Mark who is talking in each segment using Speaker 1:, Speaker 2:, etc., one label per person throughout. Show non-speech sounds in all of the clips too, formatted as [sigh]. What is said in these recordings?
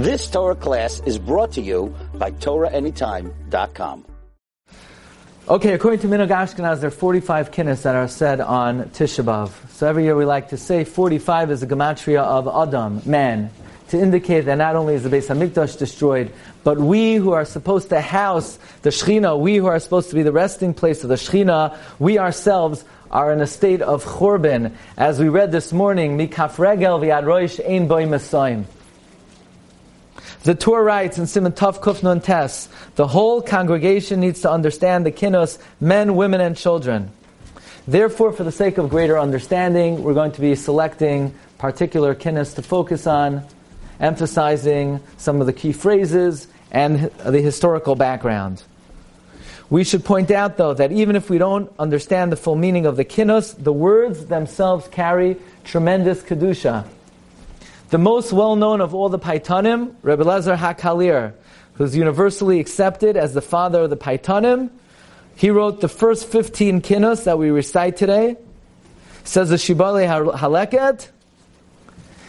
Speaker 1: This Torah class is brought to you by TorahAnytime.com.
Speaker 2: Okay, according to Minhag Ashkenaz, there are 45 kinnis that are said on Tisha B'Av. So every year we like to say 45 is the gematria of Adam, man, to indicate that not only is the Beis Hamikdash destroyed, but we who are supposed to house the Shechina, we who are supposed to be the resting place of the Shechina, we ourselves are in a state of churban, as we read this morning, mikaf regel roish ein boi mesoim. The Torah writes in Simon Tov Kufnun Tes, the whole congregation needs to understand the kinos, men, women, and children. Therefore, for the sake of greater understanding, we're going to be selecting particular kinos to focus on, emphasizing some of the key phrases and the historical background. We should point out, though, that even if we don't understand the full meaning of the kinos, the words themselves carry tremendous kedusha. The most well-known of all the Paitanim, Rebbe Lezer HaKalir, who's universally accepted as the father of the Paitanim, he wrote the first 15 kinos that we recite today. Says the Shibolei HaLeket,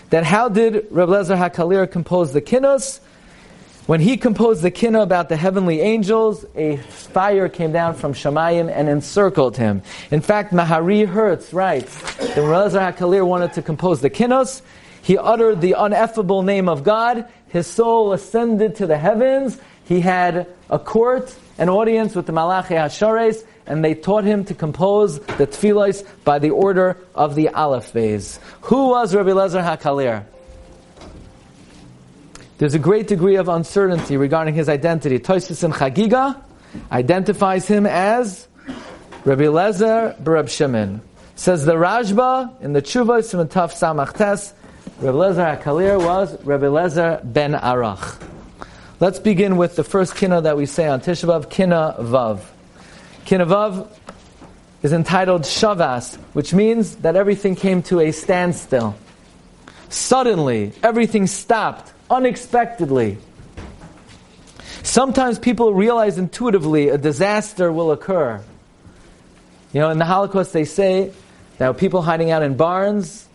Speaker 2: that how did Rebbe Lezer HaKalir compose the kinos? When he composed the kinna about the heavenly angels, a fire came down from Shemayim and encircled him. In fact, Mahari Hertz writes that Lezer HaKalir wanted to compose the kinnos, he uttered the ineffable name of God. His soul ascended to the heavens. He had a court, an audience with the Malachi Hashares, and they taught him to compose the tefillos by the order of the Aleph Beis. Who was Rabbi Lezer HaKalir? There's a great degree of uncertainty regarding his identity. Toisus in Chagiga identifies him as Rabbi Lezer Barab Shimon. Says the Rashba in the Tshuva Simantaf Samach Tes, Rebbe Lezer HaKalir was Rebbe Lezer ben Arach. Let's begin with the first kina that we say on Tisha B'Av, kina vav. Kina vav is entitled Shavas, which means that everything came to a standstill. Suddenly, everything stopped, unexpectedly. Sometimes people realize intuitively a disaster will occur. You know, in the Holocaust they say that people hiding out in barns,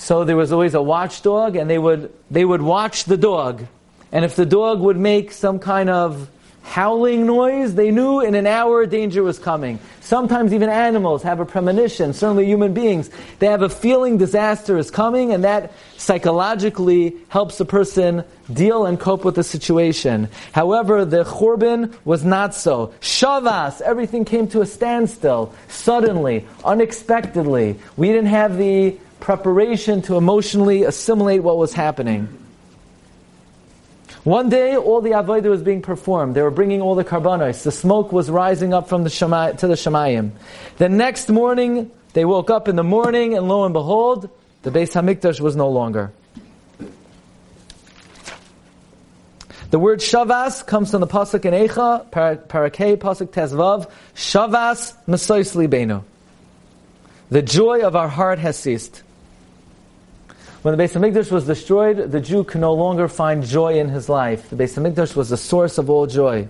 Speaker 2: so there was always a watchdog, and they would, they would watch the dog. And if the dog would make some kind of howling noise, they knew in an hour danger was coming. Sometimes even animals have a premonition, certainly human beings. They have a feeling disaster is coming, and that psychologically helps a person deal and cope with the situation. However, the Churban was not so. Shavas, everything came to a standstill, suddenly, unexpectedly. We didn't have the preparation to emotionally assimilate what was happening. One day, all the avodah was being performed. They were bringing all the karbanos. The smoke was rising up from the shema, to the shemayim. The next morning, they woke up in the morning, and lo and behold, the Beis Hamikdash was no longer. The word shavas comes from the pasuk in Eicha, parakei pasuk tezvav, shavas mesois libenu. The joy of our heart has ceased. When the Beis Hamikdash was destroyed, the Jew could no longer find joy in his life. The Beis Hamikdash was the source of all joy.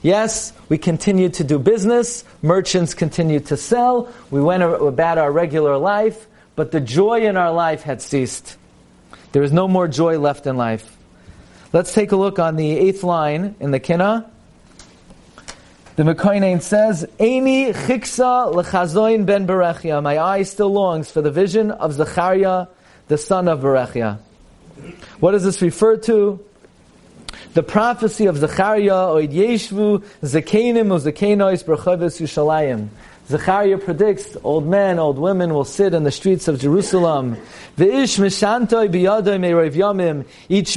Speaker 2: Yes, we continued to do business, merchants continued to sell, we went about our regular life, but the joy in our life had ceased. There is no more joy left in life. Let's take a look on the eighth line in the Kinnah. The Mekoinen says, Eini chiksa lechazoin ben berechia. My eye still longs for the vision of Zechariah, the son of Berechia. What does this refer to? The prophecy of Zechariah, Oid Yeshvu, Zekenim, Uzekenois, Berchavis, Yushalayim. Zechariah predicts old men, old women will sit in the streets of Jerusalem. Each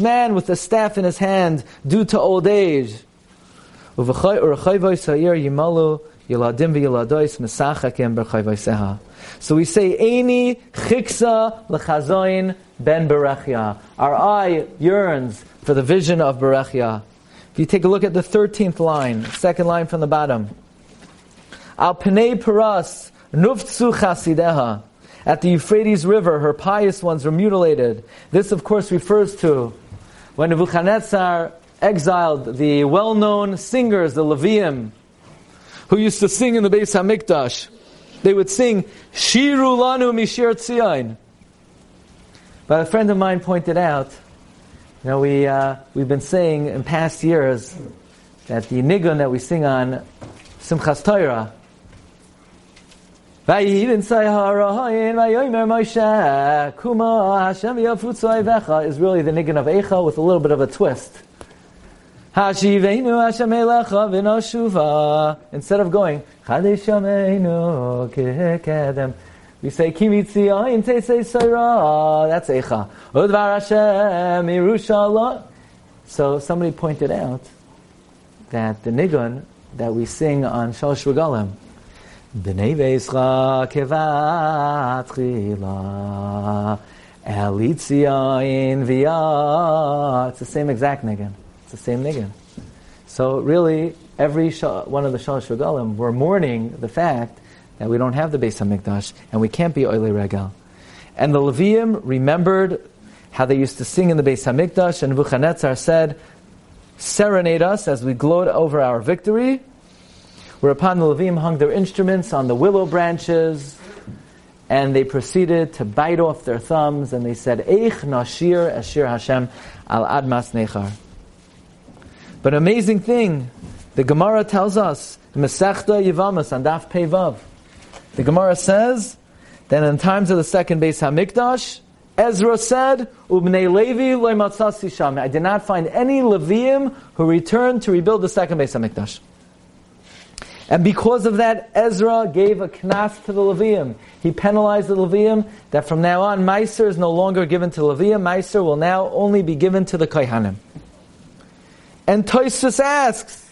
Speaker 2: man with a staff in his hand due to old age. So we say, Eini chiksa lechazoin ben berechia. Our eye yearns for the vision of berechia. If you take a look at the 13th line, second line from the bottom. Al Pnei Paras, Nuftsu Chasideha. At the Euphrates River, her pious ones were mutilated. This, of course, refers to when Nebuchadnezzar exiled the well-known singers, the Levium, who used to sing in the Beis Hamikdash. They would sing Shiru Lanu Mishir Tzion. But a friend of mine pointed out You know, we, uh, we've been saying in past years that the nigun that we sing on Simchas Torah, is really the nigun of Eicha with a little bit of a twist. Instead of going we say Kimitzi Ayin Teisei Sayra That's Eicha Udvar Hashem Yerushalayim So somebody pointed out that the nigun that we sing on Shalosh Regalim B'nei Veischa Kevat Chila Elitziayin V'ya It's the same exact nigun. The same nigun. So really, every one of the Shalosh Regalim, we're mourning the fact that we don't have the Beis Hamikdash and we can't be Oile Regal. And the Levium remembered how they used to sing in the Beis Hamikdash, and Nebuchadnezzar said, "Serenade us as we gloat over our victory." Whereupon the Levim hung their instruments on the willow branches, and they proceeded to bite off their thumbs, and they said, Eich nashir ashir Hashem al admas nechar. But amazing thing, the Gemara tells us, Mesechta Yivamas and Daf Pevav. The Gemara says that in times of the second Beis Hamikdash, Ezra said, Ubnei Levi loimatzasi sham. I did not find any Levium who returned to rebuild the second Beis Hamikdash. And because of that, Ezra gave a knas to the Levium. He penalized the Levium that from now on, Meiser is no longer given to Levium. Meiser will now only be given to the Kohanim. And Toysus asks,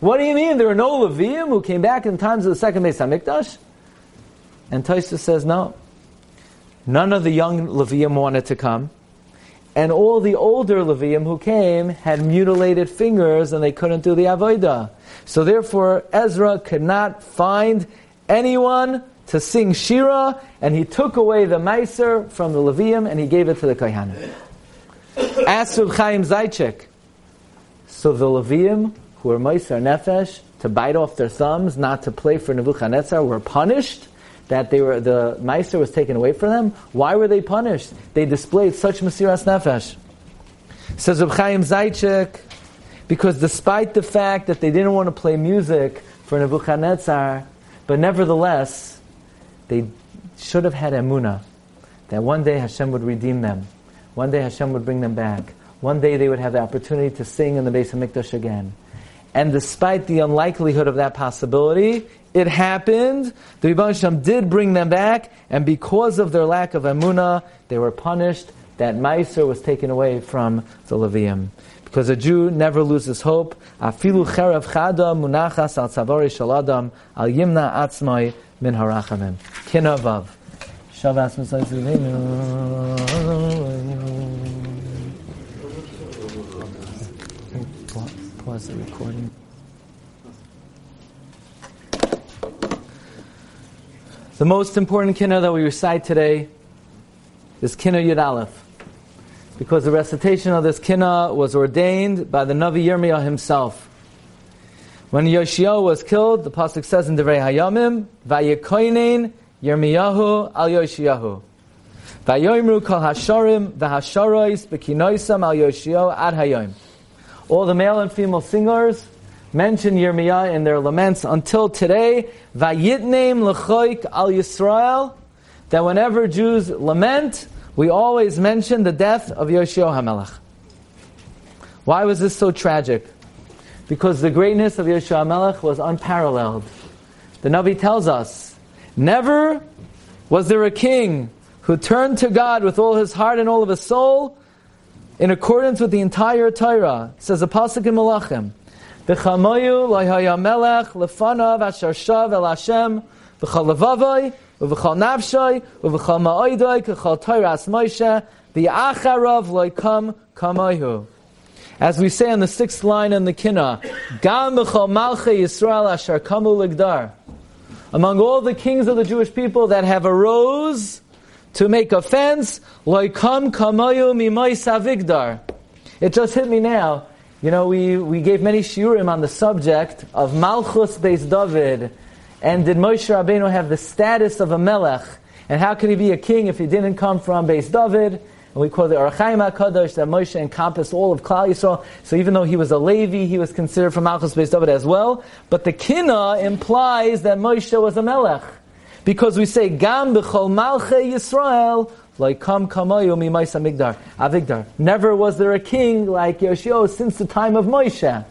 Speaker 2: what do you mean there are no Levium who came back in times of the second Beis Hamikdash? And Toysus says, no. None of the young Levium wanted to come. And all the older Levium who came had mutilated fingers and they couldn't do the Avodah. So therefore, Ezra could not find anyone to sing Shira, and he took away the Meiser from the Levium and he gave it to the Kohanim. Asked Chaim Zaychik. So the Levium, who were Meiser Nefesh, to bite off their thumbs, not to play for Nebuchadnezzar, were punished that they were the Meiser was taken away from them. Why were they punished? They displayed such Mesiras Nefesh. Says Reb Chaim Zaychik, because despite the fact that they didn't want to play music for Nebuchadnezzar, but nevertheless, they should have had emuna that one day Hashem would redeem them. One day Hashem would bring them back. One day they would have the opportunity to sing in the Beis Hamikdash again. And despite the unlikelihood of that possibility, it happened. The Rebbe Shem did bring them back, and because of their lack of emuna, they were punished. That Meiser was taken away from the Levium. Because a Jew never loses hope. Afilu cherev chada munachas al tzavari shaladam al yimna atzmai min harachamim. Kinavav. Shavas Pause the recording. The most important kinnah that we recite today is kinnah Yud Aleph because the recitation of this kinnah was ordained by the Navi Yirmiyah himself. When Yoshio was killed, the pasuk says in Devrei Hayamim, "Vayekoinen Yirmiyahu al Yoshiyahu." Vayoimru kol hasharim v'hasharois b'kinoisam al Yoshio ad hayom. All the male and female singers mention Yirmiyah in their laments until today. Vayitneim lechoik al Yisrael. That whenever Jews lament, we always mention the death of Yoshio HaMelech. Why was this so tragic? Because the greatness of Yoshio HaMelech was unparalleled. The Navi tells us, never was there a king who turned to God with all his heart and all of his soul in accordance with the entire Torah. Says the Pasuk in Malachim, V'chamayu lo'haya melech lefanav asher shav el Hashem v'chal levavai Uv'chal nafshay, uv'chal ma'oidoi, k'chal toiras Moshe, v'yacharav loikam kamayhu. As we say on the sixth line in the Kinnah, Gam b'chal malchei Yisrael asher kamu ligdar. Among all the kings of the Jewish people that have arose to make offense, loikam kamayu mimay savigdar. It just hit me now. You know, we, we gave many shiurim on the subject of Malchus Beis David and did Moshe Rabbeinu have the status of a melech? And how could he be a king if he didn't come from Beis David? And we quote the Ohr HaChaim HaKadosh that Moshe encompassed all of Klal Yisrael. So even though he was a Levi, he was considered from Malchus Beis David as well. But the Kina implies that Moshe was a Melech. Because we say, Gam b'chol Malchei Yisrael, like Kam Kamayu Mimaisa Migdar, Avigdar. Never was there a king like Yoshio since the time of Moshe.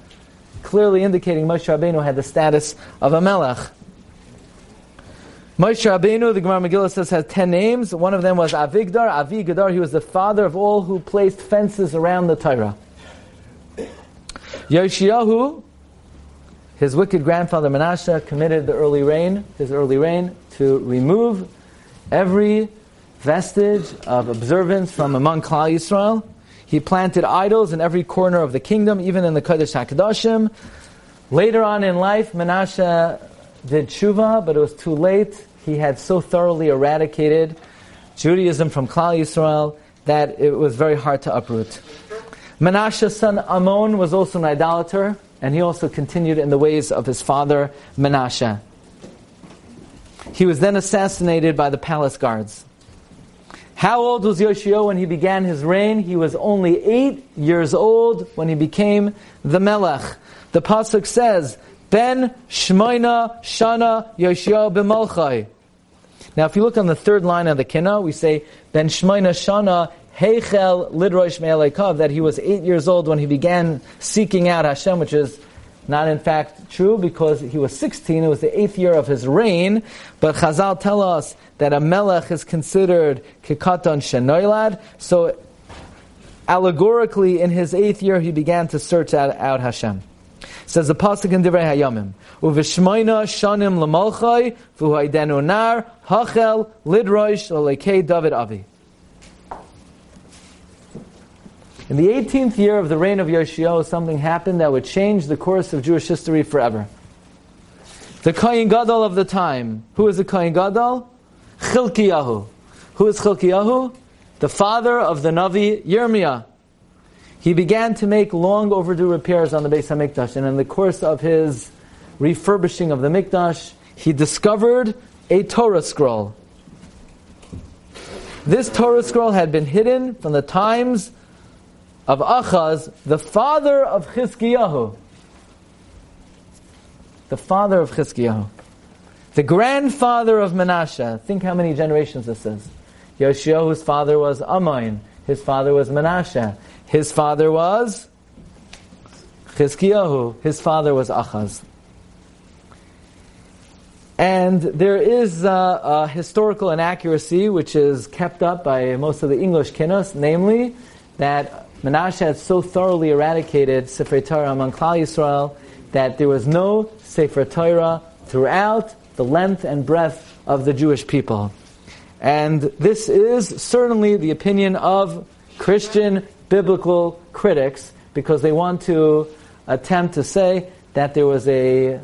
Speaker 2: Clearly indicating Moshe Rabbeinu had the status of a Melech. Moshe Rabbeinu, the Gemara Megillah says, has ten names. One of them was Avigdar. Avigadar, he was the father of all who placed fences around the Torah. Yoshiyahu, his wicked grandfather Menashe, committed the early reign, his early reign, to remove every vestige of observance from among Klal Yisrael. He planted idols in every corner of the kingdom, even in the Kodesh HaKadoshim. Later on in life, Menashe did tshuva, but it was too late he had so thoroughly eradicated Judaism from Klal Yisrael that it was very hard to uproot. Menashe's son Amon was also an idolater, and he also continued in the ways of his father Menashe. He was then assassinated by the palace guards. How old was Yoshio when he began his reign? He was only eight years old when he became the Melech. The pasuk says Ben Shmoina Shana Yoshua b'Malchai. Now, if you look on the third line of the Kina, we say Ben Shmoina Shana Heichel Lidrosh Me'alekav, that he was eight years old when he began seeking out Hashem, which is not in fact true because he was 16, it was the eighth year of his reign, but Chazal tell us that a melech is considered kikatan shenoilad, so allegorically in his eighth year he began to search out, out Hashem. Says the pasuk in Divrei Hayamim, "Uvishmoina shanim lamalchai v'huaydenu nar hachel lidroish lalekei David Avi." In the 18th year of the reign of Yoshio, something happened that would change the course of Jewish history forever. The Kohen Gadol of the time. Who is the Kohen Gadol? Chilkiyahu. Who is Chilkiyahu? The father of the Navi Yirmiyah. He began to make long overdue repairs on the Beis HaMikdash, and in the course of his refurbishing of the Mikdash, he discovered a Torah scroll. This Torah scroll had been hidden from the times of Achaz, the father of Chizkiyahu. The father of Chizkiyahu. The grandfather of Menashe. Think how many generations this is. Yoshiahu's father was Amain. His father was Menashe. His father was Chizkiyahu. His father was Achaz. And there is a, a, historical inaccuracy which is kept up by most of the English kinnos, namely that Menashe had so thoroughly eradicated Sefer Torah among Klal Yisrael that there was no Sefer Torah throughout the length and breadth of the Jewish people. And this is certainly the opinion of Christian biblical critics because they want to attempt to say that there was a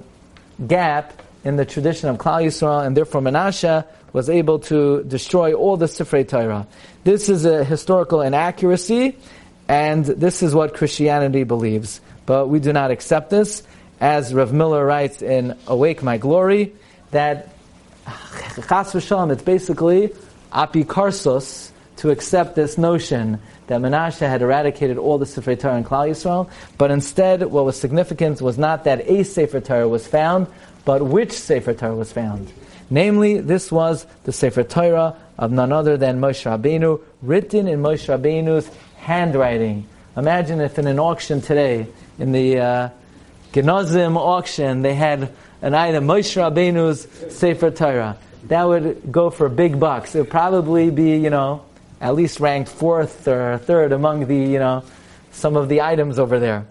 Speaker 2: gap in the tradition of Klal Yisrael, and therefore Menashe was able to destroy all the Sifrei Torah. This is a historical inaccuracy, and this is what Christianity believes. But we do not accept this, as Rav Miller writes in Awake My Glory, that Chas v'shalom, it's basically apikarsos to accept this notion that Menashe had eradicated all the Sefer Torah in Klal Yisrael, but instead what was significant was not that a Sefer Torah was found, but which Sefer Torah was found. Namely, this was the Sefer Torah of none other than Moshe Rabbeinu, written in Moshe Rabbeinu's handwriting. Imagine if in an auction today, in the uh, Genozim auction, they had an item, Moshe Rabbeinu's Sefer Torah. That would go for big bucks. It would probably be, you know, at least ranked fourth or third among the, you know, some of the items over there.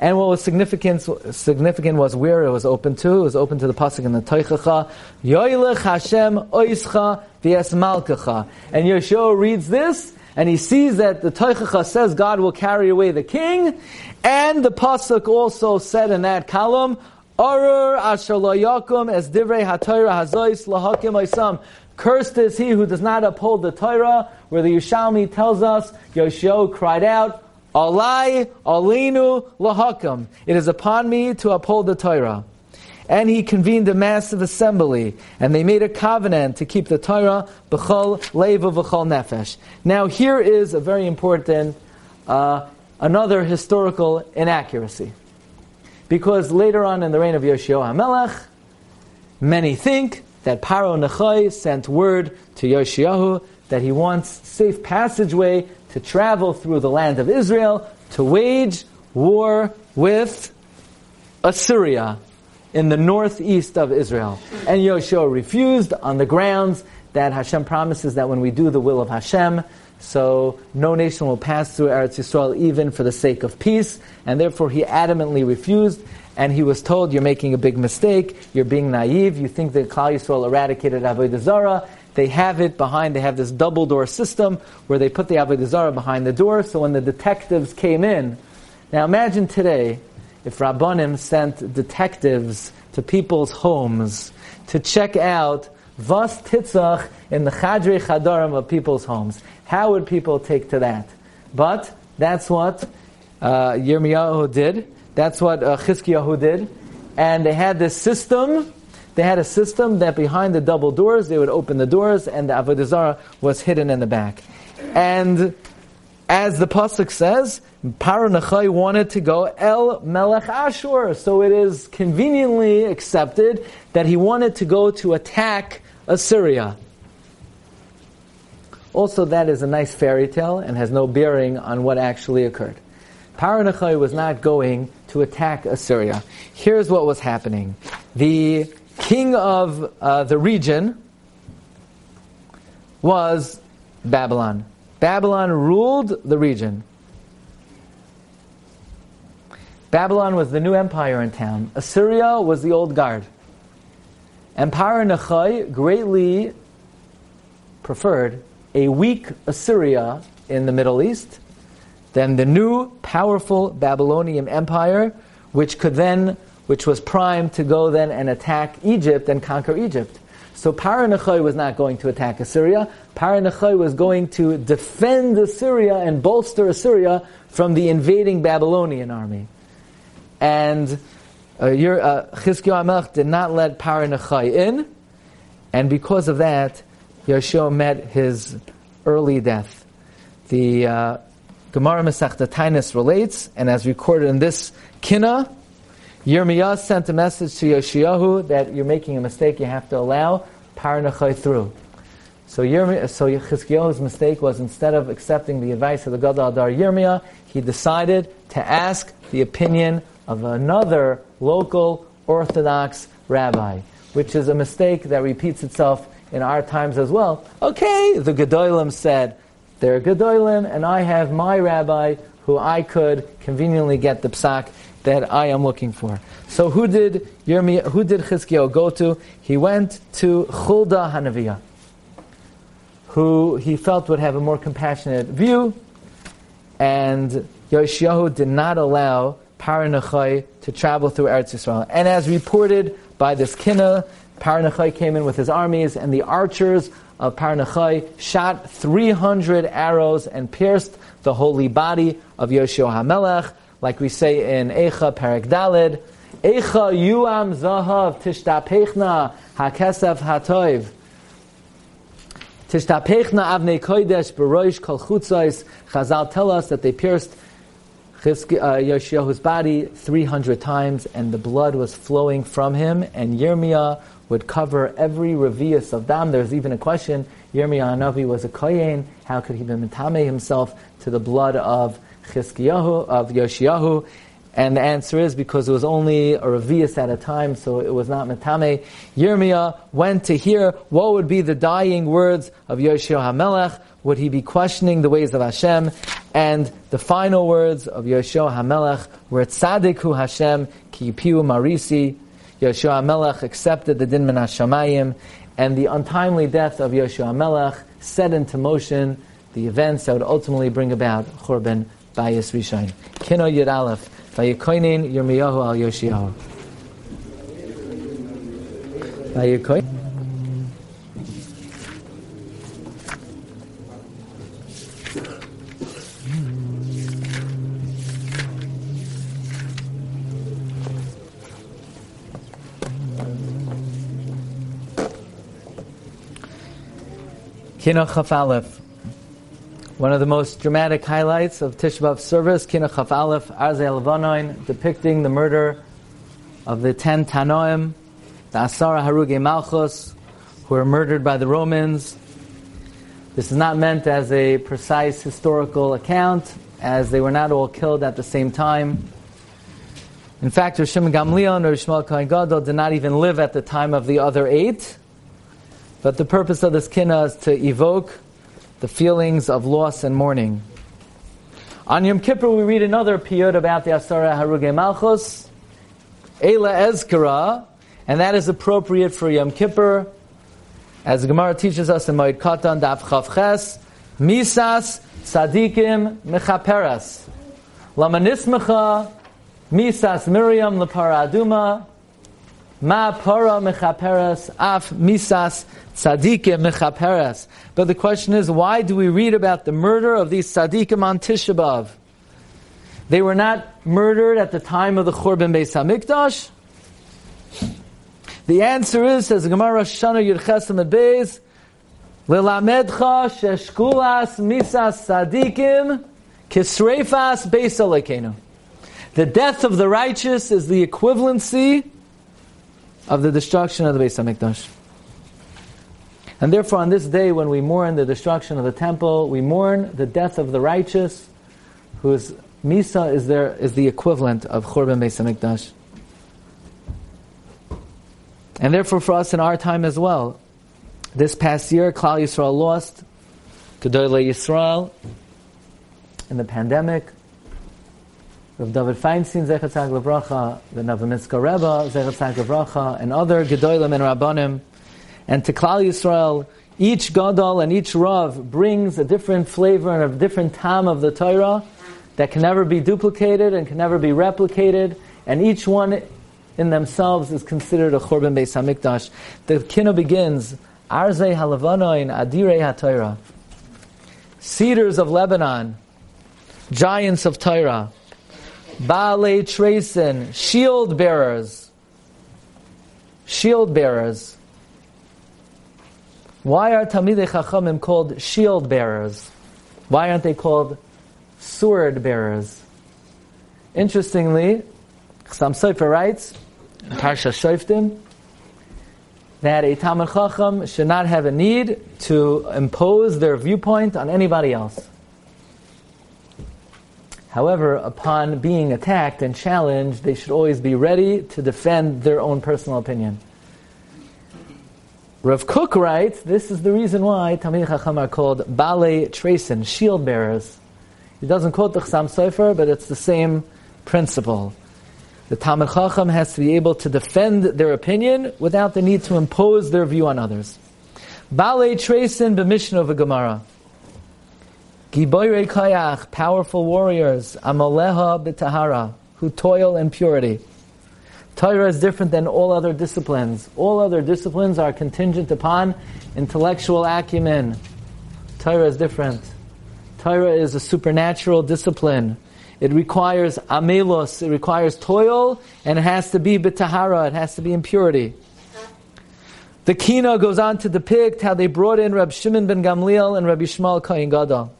Speaker 2: And what was significant, significant was where it was open to. It was open to the pasuk in the Toichacha, Yoilech Hashem Oischa V'es Malkacha. And Yeshua reads this, and he sees that the Toichacha says God will carry away the king, and the pasuk also said in that column, Arur Asher Yakum as Divrei HaTorah Hazois Lahakim Oisam. Cursed is he who does not uphold the Torah, where the Yushalmi tells us, Yoshio cried out, Alai, Alinu, Lahakam. It is upon me to uphold the Torah. And he convened a massive assembly, and they made a covenant to keep the Torah b'chol leva v'chol nefesh. Now here is a very important, uh, another historical inaccuracy. Because later on in the reign of Yoshio HaMelech, many think that Paro Nechai sent word to Yoshiyahu that he wants safe passageway to travel through the land of Israel to wage war with Assyria in the northeast of Israel. And Yoshua refused on the grounds that Hashem promises that when we do the will of Hashem, so no nation will pass through Eretz Yisrael even for the sake of peace, and therefore he adamantly refused. And he was told, "You're making a big mistake. You're being naive. You think that Klal Yisrael eradicated Avodah Zarah. They have it behind. They have this double door system where they put the Avodah Zarah behind the door. So when the detectives came in, now imagine today if Rabbanim sent detectives to people's homes to check out Vas Titzach in the Chadri Chadarim of people's homes. How would people take to that? But that's what uh, Yirmiyahu did. That's what uh, Chizkiyahu did. And they had this system. They had a system that behind the double doors, they would open the doors and the Avodah Zarah was hidden in the back. And as the Pasuk says, Paranachai wanted to go El Melech Ashur. So it is conveniently accepted that he wanted to go to attack Assyria. Also, that is a nice fairy tale and has no bearing on what actually occurred. Paranachai was not going to attack Assyria. Here's what was happening. The king of uh, the region was Babylon. Babylon ruled the region. Babylon was the new empire in town. Assyria was the old guard. And Paranachai greatly preferred a weak Assyria in the Middle East than the new powerful Babylonian Empire, which could then, which was primed to go then and attack Egypt and conquer Egypt. So Paranachai was not going to attack Assyria. Paranachai was going to defend Assyria and bolster Assyria from the invading Babylonian army. And uh, your, uh, did not let Paranachai in, and because of that, Yeshua met his early death. The uh, Gemara Masechta Tainus relates, and as recorded in this Kina, Yirmiyah sent a message to Yoshiyahu that you're making a mistake, you have to allow Paranachai through. So, Yirmiyah, so Chizkiyahu's mistake was instead of accepting the advice of the Gadol Adar Yirmiyah, he decided to ask the opinion of another local Orthodox rabbi, which is a mistake that repeats itself in our times as well. Okay, the Gedolim said, they're Gedolim, and I have my rabbi who I could conveniently get the psak that I am looking for. So who did Yirmiyah, who did Chizkiyahu go to? He went to Chulda Hanaviah, who he felt would have a more compassionate view, and Yoshiyahu did not allow Paranachai to travel through Eretz Yisrael. And as reported by this Kina, Paranachai came in with his armies, and the archers of Paranachai shot 300 arrows and pierced the holy body of Yoshua HaMelech, like we say in Eicha Perek Dalid, Eicha yuam zahav tishtapechna hakesef hatoiv. Tishtapechna avnei kodesh beroish kol chutzais. Chazal tell us that they pierced uh, Yoshiahu's body 300 times, and the blood was flowing from him, and Yirmiyah would cover every revius of dam. There's even a question, Yirmiyah Hanavi was a kohen, how could he be metame himself to the blood of Chizkiyahu, of Yoshiahu? And the answer is because it was only a revius at a time, so it was not metame. Yirmiyah went to hear what would be the dying words of Yoshua HaMelech, would he be questioning the ways of Hashem? And the final words of Yoshua HaMelech were Tzadikhu Hashem ki piu marisi. Yoshua HaMelech accepted the din min Hashamayim, and the untimely death of Yoshua HaMelech set into motion the events that would ultimately bring about Churban Bayis Rishon. Kino Yud Aleph. Vayikoinin Yirmiyahu al Yoshiyahu. Vayikoin. Kino Chaf one of the most dramatic highlights of Tisha B'Av service, Kina Chaf Aleph, Arzei Levanoin, depicting the murder of the ten Tanoim, the Asara Haruge Malchus, who were murdered by the Romans. This is not meant as a precise historical account, as they were not all killed at the same time. In fact, Rosh Gamliel and Rosh Kohen Gadol did not even live at the time of the other eight. But the purpose of this kina is to evoke the feelings of loss and mourning. On Yom Kippur, we read another piyut about the Asara Haruge Malchus, Eila Ezkara, and that is appropriate for Yom Kippur, as the Gemara teaches us in Moed Katan, Daf Chavches, Misas Tzadikim Mechaperas. Lamanismecha, Misas Miriam Lepara Aduma, Ma Para Mechaperas, Af Misas tzaddikim mechaperes. But the question is, why do we read about the murder of these tzaddikim on Tisha B'Av? They were not murdered at the time of the Churban Beis Hamikdash. The answer is, says Gemara Shana Yirchesam at Beis, Lilamedcha sheshkulas misas tzaddikim kisreifas beis. The death of the righteous is the equivalency of the destruction of the Beis Hamikdash. And therefore, on this day, when we mourn the destruction of the temple, we mourn the death of the righteous, whose Misa is there is the equivalent of Churban Beis Hamikdash. And therefore, for us in our time as well, this past year, Klal Yisrael lost Gedolei Yisrael in the pandemic. Rav David Feinstein, Zechatzak Levracha, the Novominsker Rebbe, Zechatzak Levracha, and other Gedolim and Rabbanim and to Klal Yisrael, each Gadol and each Rav brings a different flavor and a different time of the Torah that can never be duplicated and can never be replicated, and each one in themselves is considered a Churban Beis Hamikdash. The kino begins, Arzei Halavanoin Adirei HaTorah. Cedars of Lebanon, giants of Torah, Baalei Treisen, shield bearers, shield bearers. Why are Talmidei Chachamim called shield bearers? Why aren't they called sword bearers? Interestingly, Chassam Sofer writes, Parsha Shoftim, that a Talmud Chacham should not have a need to impose their viewpoint on anybody else. However, upon being attacked and challenged, they should always be ready to defend their own personal opinion. Rav Kook writes, this is the reason why Talmid Chacham are called Bale Trasen, shield bearers. He doesn't quote the Chassam Sofer, but it's the same principle. The Talmid Chacham has to be able to defend their opinion without the need to impose their view on others. Bale of a Gemara. Giboire Kayach, powerful warriors, Amaleha b'Tahara, who toil in purity. Torah is different than all other disciplines. All other disciplines are contingent upon intellectual acumen. Torah is different. Torah is a supernatural discipline. It requires amelos, it requires toil, and it has to be bitahara, it has to be impurity. The Kina goes on to depict how they brought in Reb Shimon ben Gamliel and Rabbi Yishmael Kohen Gadol.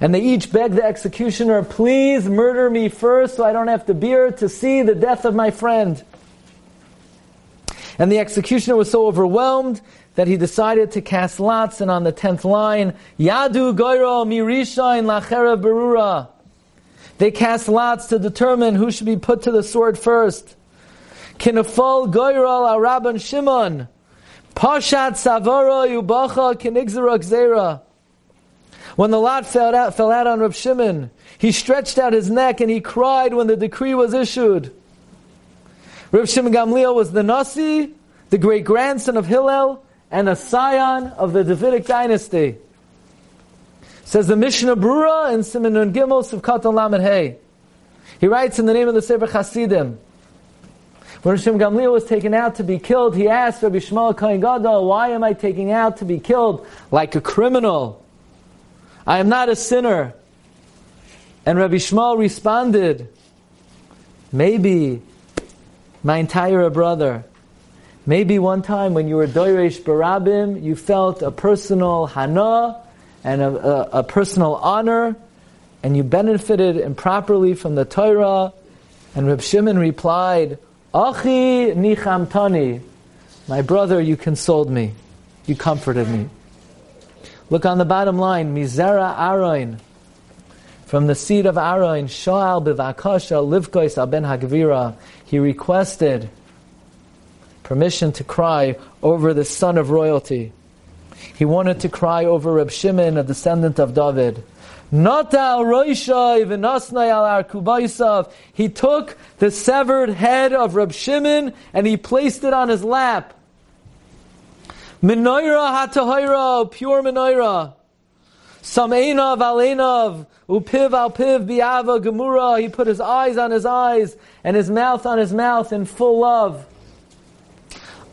Speaker 2: And they each begged the executioner, please murder me first so I don't have to bear to see the death of my friend. And the executioner was so overwhelmed that he decided to cast lots, and on the tenth line, Yadu Goiro Mirishain Lachera Berura. They cast lots to determine who should be put to the sword first. Kinafal Goiro Araban Shimon. Pashat Savara Yubacha Kinigzera Gzera. When the lot fell out, fell out on Reb Shimon, he stretched out his neck and he cried when the decree was issued. Reb Shimon Gamliel was the Nasi, the great grandson of Hillel, and a scion of the Davidic dynasty. Says the Mishnah Brura in Simon Nun Gimel Sivkat Lamed Hey. He writes in the name of the Sefer Hasidim. When Reb Shimon Gamliel was taken out to be killed, he asked Rabbi Yishmael Kohen Gadol, "Why am I taken out to be killed like a criminal?" I am not a sinner. And Rabbi Yishmael responded, Maybe my entire brother. Maybe one time when you were Doiresh Barabim, you felt a personal hana and a, a, a personal honor, and you benefited improperly from the Torah. And Reb Shimon replied, Achi nichamtani, my brother, you consoled me, you comforted me. Look on the bottom line, Mizera Aroin, from the seed of Aaron, Shoal bivakasha livkois al ben hagvira, he requested permission to cry over the son of royalty. He wanted to cry over Reb Shimon, a descendant of David. V'nasnai al. He took the severed head of Reb Shimon and he placed it on his lap. Menorah hatahira, pure menorah. Sameinav aleinav, upiv alpiv biava gemura. He put his eyes on his eyes and his mouth on his mouth in full love.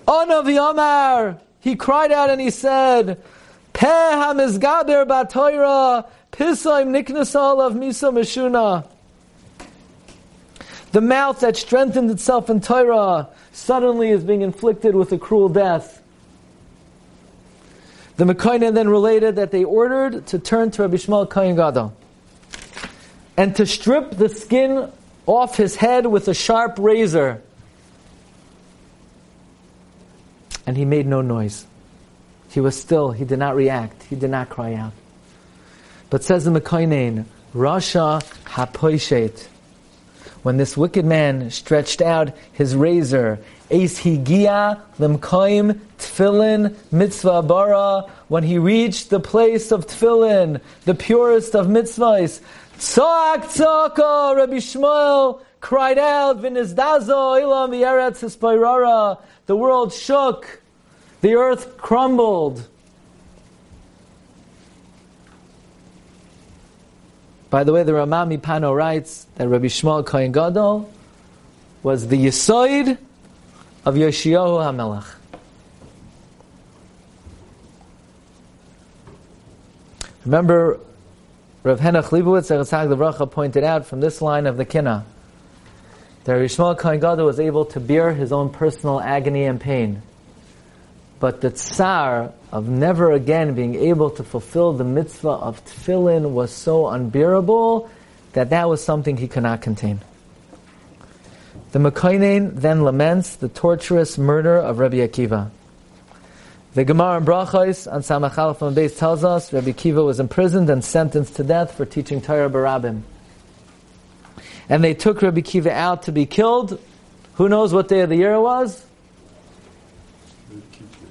Speaker 2: Anavi Amar, he cried out and he said, Peh hamizgaber batoira, pisaim niknasal of misa mishuna. The mouth that strengthened itself in Torah suddenly is being inflicted with a cruel death. The Mekayne then related that they ordered to turn to Rabbi Yishmael Kohen Gadol and to strip the skin off his head with a sharp razor. And he made no noise. He was still, he did not react, he did not cry out. But says the Mekayne, Rasha hapoishet. When this wicked man stretched out his razor Eis higia lemkoim tefillin mitzvah bara. When he reached the place of tefillin, the purest of mitzvahs, tzak tzaka, Rabbi Yishmael cried out, v'nizdazo ilam v'yeretz hispayrara. The world shook, the earth crumbled. By the way, the Rema MiPano writes that Rabbi Yishmael Kohen Gadol was the Yisoid of Yoshiyahu HaMelech. Remember, Rav Henach Leibowitz, Eretzag Levracha, pointed out from this line of the Kina that Rishmael Kohen Gadol was able to bear his own personal agony and pain. But the tsar of never again being able to fulfill the mitzvah of tefillin was so unbearable that that was something he could not contain. The Mekainen then laments the torturous murder of Rabbi Akiva. The Gemara in Brachos on Samachalaf on base tells us Rabbi Akiva was imprisoned and sentenced to death for teaching Torah Barabim. And they took Rabbi Akiva out to be killed. Who knows what day of the year it was?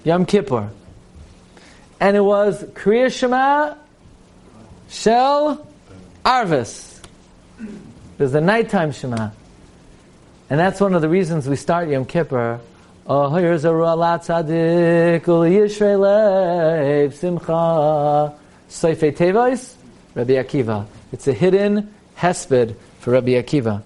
Speaker 2: Yom Kippur. And it was Kriya Shema Shel Arvis. It was the nighttime Shema. And that's one of the reasons we start Yom Kippur. Oh, here's a Ru'alat Tzadik, Uli Yisrael, Simcha. Seifei Tevois, Rabbi Akiva. It's a hidden hesped for Rabbi Akiva.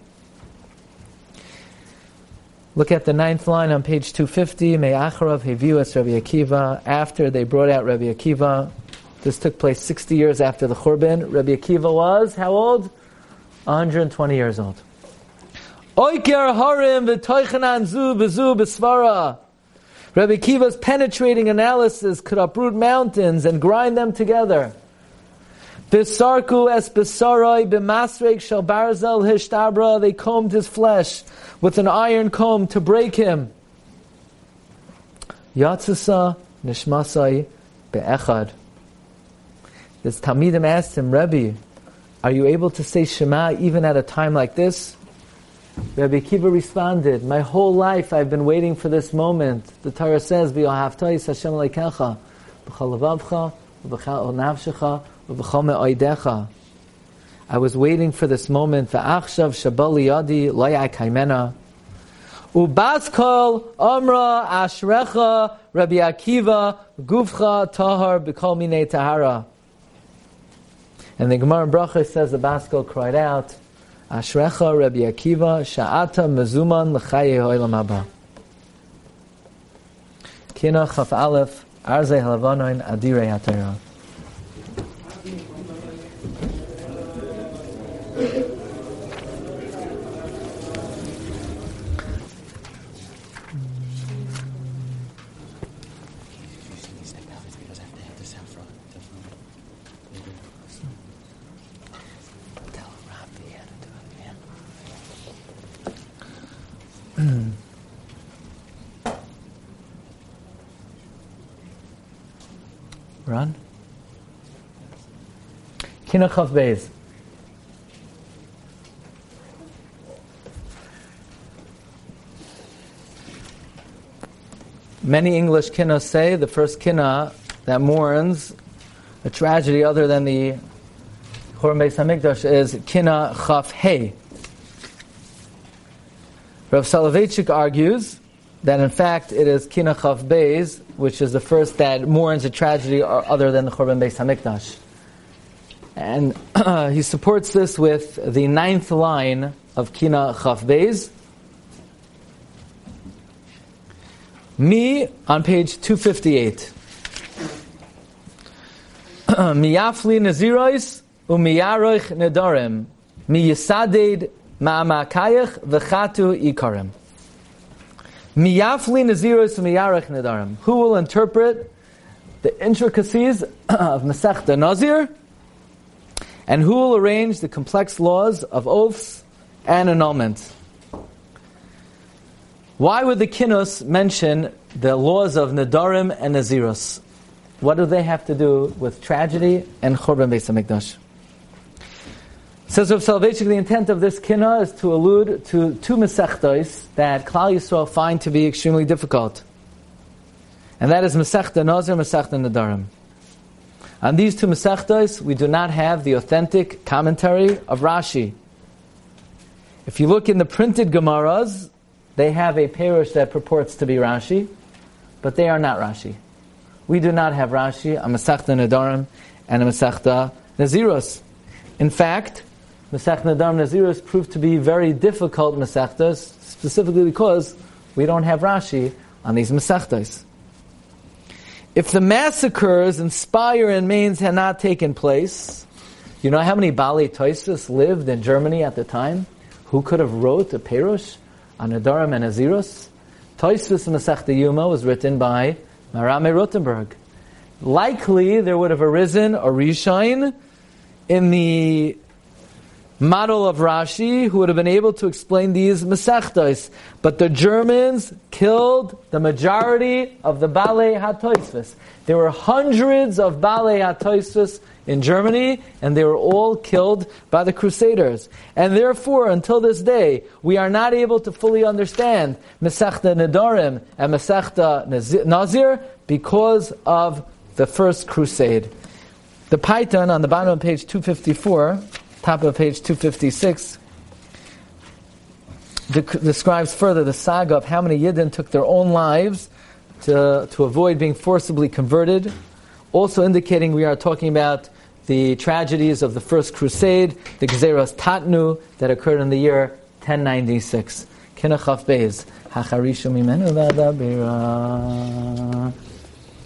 Speaker 2: Look at the ninth line on page 250. Me'acharav heviu es Rabbi Akiva. After they brought out Rabbi Akiva, this took place 60 years after the Churban. Rabbi Akiva was how old? 120 years old. Oiker harim v'toichanan zu b'zu b'svara. Rabbi Kiva's penetrating analysis could uproot mountains and grind them together. Bisarku es bisaroi b'masrek shel barzel hishtabra. They combed his flesh with an iron comb to break him. Yatsasa nishmasai be'echad. This Talmidim asked him, Rabbi, are you able to say Shema even at a time like this? Rabbi Kiva responded, My whole life I've been waiting for this moment. The Torah says, V'yohavtais Hashem leikecha, nafshecha, v'chol me'oidecha. I was waiting for this moment. V'achshav shabali yadi loya kaimena. Ubaskol Amra Ashrecha Rabbi Akiva Gufcha Tahar B'kol Minei Tahara. And the Gemara in Bracha says the Baskol cried out, Ashrecha Rabbi Akiva Sha'ata Mezuman L'chaye Ho'olam Haba. Kina Chaf Aleph Arze Halavanoin Adirei HaTorah. Kinachav Beis. Many English kinnas say the first kinna that mourns a tragedy other than the Churban Beis Hamikdash is kinna chaf hey. Rav Soloveitchik argues that in fact it is kinna chaf beis, which is the first that mourns a tragedy other than the Churban Beis Hamikdash. And [clears throat] he supports this with the ninth line of Kina Chaf Beis. Me on page 258. [clears throat] Miyafli Nazirois umiyaroich nedarim. Miyisaded ma'amakayach v'chatu ikarim. Miyafli Nazirois umiyaroich nedarim. Who will interpret the intricacies [clears throat] of Masechta Nazir? And who will arrange the complex laws of oaths and annulment? Why would the Kinus mention the laws of Nadarim and Nazirus? What do they have to do with tragedy and Churban Beis Hamikdash? Says Rav Soloveitchik, the intent of this kina is to allude to two mesechtos that Klal Yisrael find to be extremely difficult. And that is Masechta Nazir, Masechta Nadarim. On these two mesechtos, we do not have the authentic commentary of Rashi. If you look in the printed Gemaras, they have a perush that purports to be Rashi, but they are not Rashi. We do not have Rashi, a Masechta Nadarim, and a Masechta Naziros. In fact, Masechta Nadarim Naziros proved to be very difficult Masechtas, specifically because we don't have Rashi on these Masechtas. If the massacres in Speyer and Mainz had not taken place, you know how many Bali Toisus lived in Germany at the time? Who could have wrote a Perush? on Adarim and Azirus. Toisus Masechta Yuma was written by Maharam Rothenberg. Likely there would have arisen a Rishain in the model of Rashi who would have been able to explain these Masechtos. But the Germans killed the majority of the Bale HaToisvis. There were hundreds of Bale HaToisvis in Germany, and they were all killed by the Crusaders. And therefore, until this day, we are not able to fully understand Masechta Nedarim and Masechta Nazir because of the first crusade. The Python on the bottom of page 254, top of page 256, describes further the saga of how many Yidden took their own lives to, to avoid being forcibly converted. Also indicating we are talking about the tragedies of the First Crusade, the Gzeras Tatnu, that occurred in the year 1096. Kinachaf Beis, Hacharishu Mimenu Vadabira.